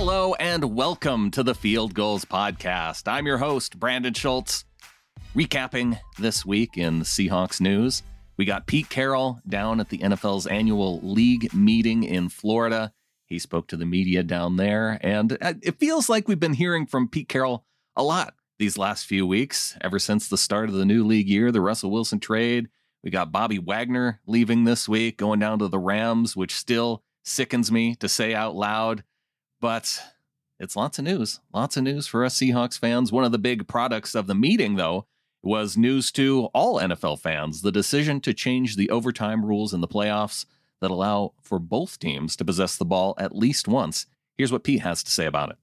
Hello and welcome to the Field Gulls Podcast. I'm your host, Brandon Schultz. Recapping this week in the Seahawks news, we got Pete Carroll down at the NFL's annual league meeting in Florida. He spoke to the media down there, and uh, it feels like we've been hearing from Pete Carroll a lot these last few weeks, ever since the start of the new league year, the Russell Wilson trade. We got Bobby Wagner leaving this week, going down to the Rams, which still sickens me to say out loud. But it's lots of news, lots of news for us Seahawks fans. One of the big products of the meeting, though, was news to all NFL fans the decision to change the overtime rules in the playoffs that allow for both teams to possess the ball at least once. Here's what Pete has to say about it.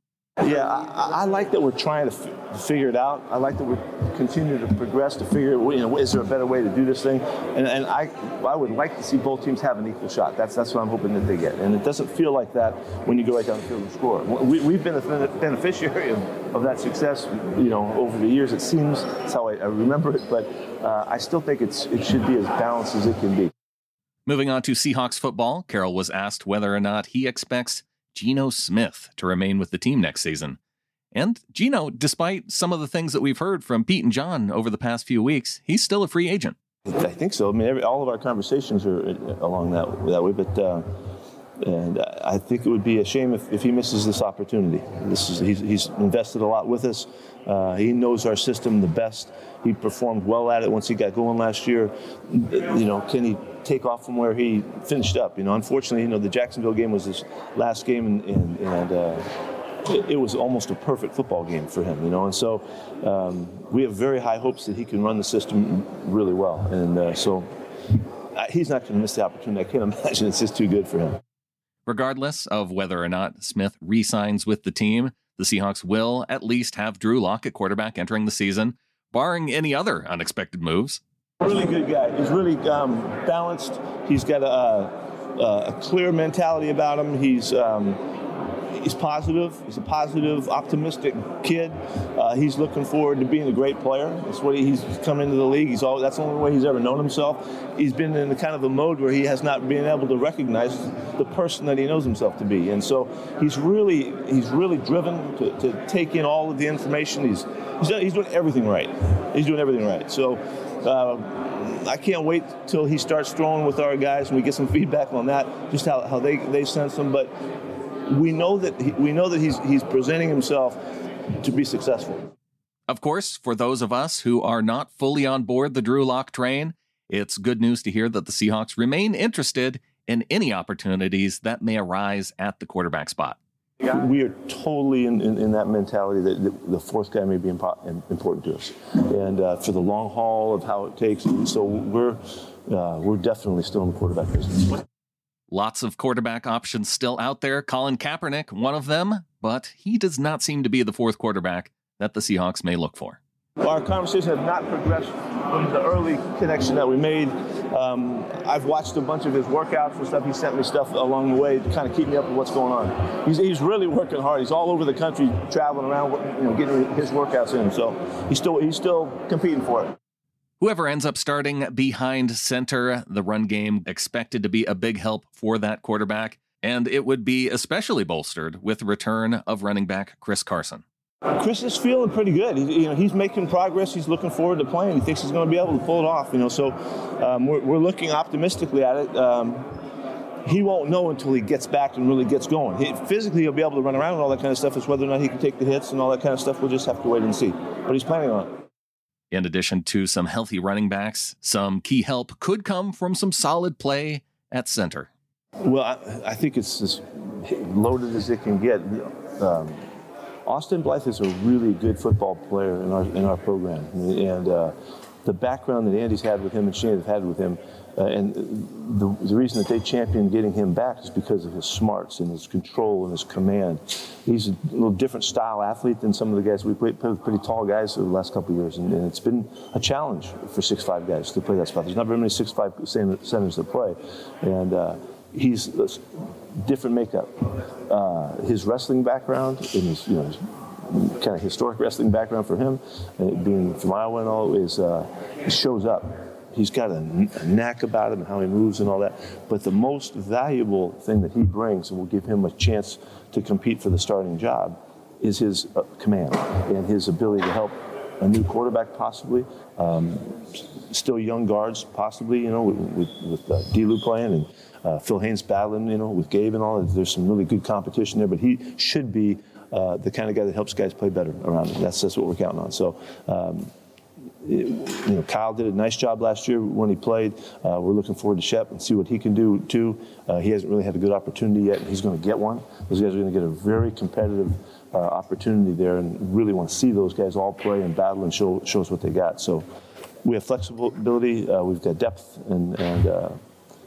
Yeah, I, I like that we're trying to f- figure it out. I like that we continue to progress to figure, you know, is there a better way to do this thing? And, and I, I would like to see both teams have an equal shot. That's that's what I'm hoping that they get. And it doesn't feel like that when you go right down the field and score. We, we've been a beneficiary of, of that success, you know, over the years. It seems that's how I, I remember it, but uh, I still think it's it should be as balanced as it can be. Moving on to Seahawks football, Carroll was asked whether or not he expects Geno Smith to remain with the team next season. And Geno, despite some of the things that we've heard from Pete and John over the past few weeks, he's still a free agent. I think so. I mean, every, all of our conversations are along that that way, but. Uh, and I think it would be a shame if, if he misses this opportunity. This is he's, he's invested a lot with us. Uh, he knows our system the best. He performed well at it once he got going last year. You know, can he take off from where he finished up? You know, unfortunately, you know, the Jacksonville game was his last game, and, and, and uh, it, it, was almost a perfect football game for him. You know, and so um, we have very high hopes that he can run the system really well, and uh, so he's not going to miss the opportunity. I can't imagine it's just too good for him. Regardless of whether or not Smith re signs with the team, the Seahawks will at least have Drew Lock at quarterback entering the season, barring any other unexpected moves. Really good guy. He's really um, balanced. He's got a, a, a, clear mentality about him. He's um, he's positive. He's a positive, optimistic kid. Uh, he's looking forward to being a great player. That's what he, he's come into the league. He's all, that's the only way he's ever known himself. He's been in the kind of a mode where he has not been able to recognize the person that he knows himself to be, and so he's really he's really driven to, to take in all of the information. He's he's, he's doing everything right. He's doing everything right. So. Uh, I can't wait till he starts throwing with our guys and we get some feedback on that, just how, how they, they sense him. But we know that he, we know that he's he's presenting himself to be successful. Of course, for those of us who are not fully on board the Drew Lock train, it's good news to hear that the Seahawks remain interested in any opportunities that may arise at the quarterback spot. We are totally in, in, in that mentality that the, the, fourth guy may be impo- important to us, and uh, for the long haul of how it takes. So we're uh, we're definitely still in the quarterback business. Lots of quarterback options still out there. Colin Kaepernick, one of them, but he does not seem to be the fourth quarterback that the Seahawks may look for. Our conversations have not progressed from the early connection that we made. Um, I've watched a bunch of his workouts and stuff. He sent me stuff along the way to kind of keep me up with what's going on. He's, he's really working hard. He's all over the country, traveling around, you know, getting his workouts in. So he's still he's still competing for it. Whoever ends up starting behind center, the run game expected to be a big help for that quarterback, and it would be especially bolstered with the return of running back Chris Carson. Chris is feeling pretty good. He, you know, he's making progress. He's looking forward to playing. He thinks he's going to be able to pull it off. You know, so um, we're, we're, looking optimistically at it. Um, he won't know until he gets back and really gets going. He, physically, he'll be able to run around and all that kind of stuff. It's whether or not he can take the hits and all that kind of stuff. We'll just have to wait and see. But he's planning on it. In addition to some healthy running backs, some key help could come from some solid play at center. Well, I, I think it's as loaded as it can get. Um, Austin Blythe is a really good football player in our in our program, and uh, the background that Andy's had with him and Shane have had with him, Uh, and the, the reason that they championed getting him back is because of his smarts and his control and his command. He's a little different style athlete than some of the guys we played, played pretty tall guys over the last couple of years, and, and, it's been a challenge for six-five guys to play that spot. There's not very many six-five centers that play, and uh, he's a different makeup. Uh, his wrestling background and his, you know, his kind of historic wrestling background for him, being from Iowa and all, is uh, shows up. He's got a, a, knack about him and how he moves and all that. But the most valuable thing that he brings and will give him a chance to compete for the starting job is his uh, command and his ability to help a new quarterback possibly, um, still young guards possibly, you know, with, with, uh, D-Lou playing and uh, Phil Haynes battling, you know, with Gabe and all. There's some really good competition there, but he should be uh, the kind of guy that helps guys play better around him. That's that's what we're counting on. So. Um, you know, Kyle did a nice job last year when he played. Uh, we're looking forward to Shep and see what he can do too. Uh, he hasn't really had a good opportunity yet, and he's going to get one. Those guys are going to get a very competitive uh, opportunity there, and really want to see those guys all play and battle and show show us what they got. So we have flexibility, uh, we've got depth, and and uh,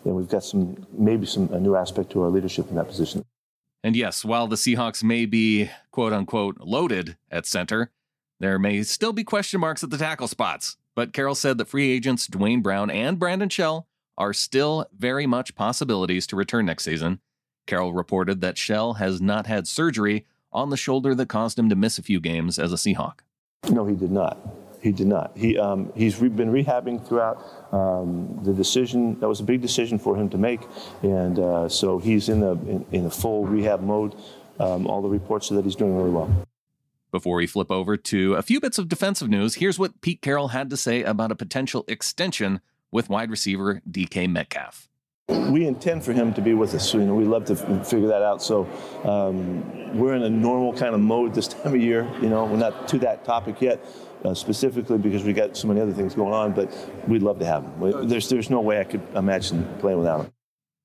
and we've got some maybe some a new aspect to our leadership in that position. And yes, while the Seahawks may be quote unquote loaded at center, there may still be question marks at the tackle spots. But Carroll said that free agents Duane Brown and Brandon Shell are still very much possibilities to return next season. Carroll reported that Shell has not had surgery on the shoulder that caused him to miss a few games as a Seahawk. No, he did not. He did not. He um, he's re- been rehabbing throughout um, the decision. That was a big decision for him to make, and uh, so he's in a in, in a full rehab mode. Um, all the reports are that he's doing really well. Before we flip over to a few bits of defensive news, here's what Pete Carroll had to say about a potential extension with wide receiver DK Metcalf. We intend for him to be with us. You know, we love to figure that out. So um, we're in a normal kind of mode this time of year. You know, we're not to that topic yet uh, specifically because we got so many other things going on. But we'd love to have him. There's there's no way I could imagine playing without him.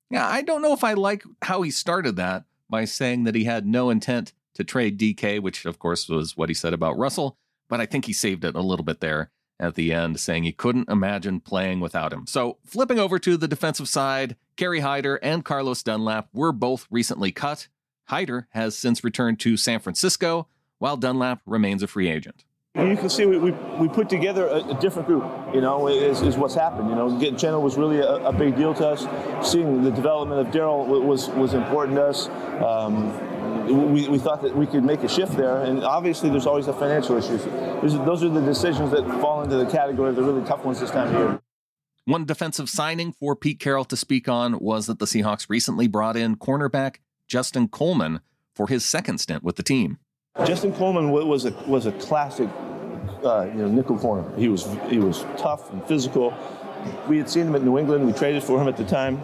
Yeah, I don't know if I like how he started that by saying that he had no intent to trade DK, which of course was what he said about Russell. But I think he saved it a little bit there at the end, saying he couldn't imagine playing without him. So, flipping over to the defensive side, Kerry Hyder and Carlos Dunlap were both recently cut. Hyder has since returned to San Francisco, while Dunlap remains a free agent you can see we, we, we put together a, a, different group, you know, is, is what's happened. You know, getting Uchenna was really a, a, big deal to us. Seeing the development of Darrell was, was important to us. Um, we, we thought that we could make a shift there, and obviously there's always the financial issues. those are the decisions that fall into the category of the really tough ones this time of year. One defensive signing for Pete Carroll to speak on was that the Seahawks recently brought in cornerback Justin Coleman for his second stint with the team. Justin Coleman was a was a classic, uh, you know, nickel corner. He was he was tough and physical. We had seen him at New England. We traded for him at the time.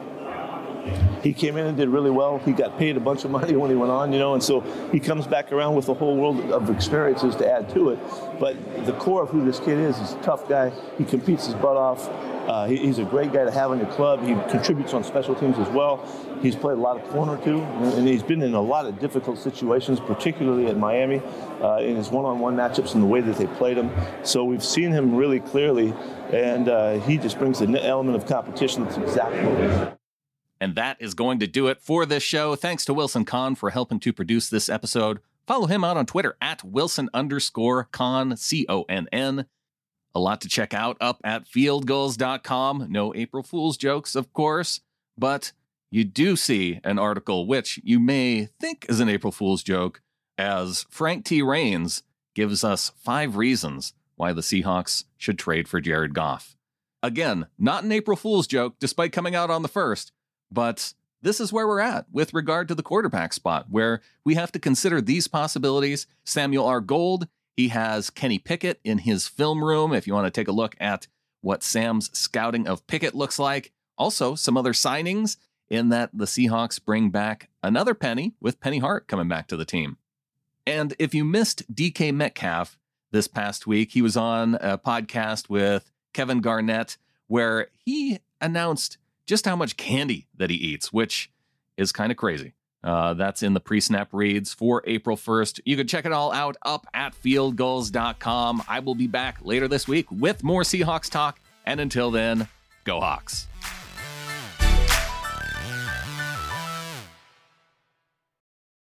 He came in and did really well. He got paid a bunch of money when he went on, you know, and so he comes back around with a whole world of experiences to add to it. But the core of who this kid is, he's a tough guy. He competes his butt off. Uh, he, he's a great guy to have in your club. He contributes on special teams as well. He's played a lot of corner too, and he's been in a lot of difficult situations, particularly at Miami, uh, in his one-on-one matchups and the way that they played him. So we've seen him really clearly, and uh, he just brings an element of competition that's exactly. And that is going to do it for this show. Thanks to Wilson Conn for helping to produce this episode. Follow him out on Twitter at Wilson underscore Conn, C O N N. A lot to check out up at fieldgulls.com. No April Fool's jokes, of course, but you do see an article which you may think is an April Fool's joke, as Frank T. Raines gives us five reasons why the Seahawks should trade for Jared Goff. Again, not an April Fool's joke, despite coming out on the first, but this is where we're at with regard to the quarterback spot, where we have to consider these possibilities. Samuel R. Gold he has Kenny Pickett in his film room if you want to take a look at what Sam's scouting of Pickett looks like. Also, some other signings in that the Seahawks bring back another Penny with Penny Hart coming back to the team. And if you missed DK Metcalf this past week, he was on a podcast with Kevin Garnett where he announced just how much candy that he eats, which is kind of crazy. Uh, that's in the pre snap reads for April 1st. You can check it all out up at fieldgulls.com. I will be back later this week with more Seahawks talk. And until then, go Hawks.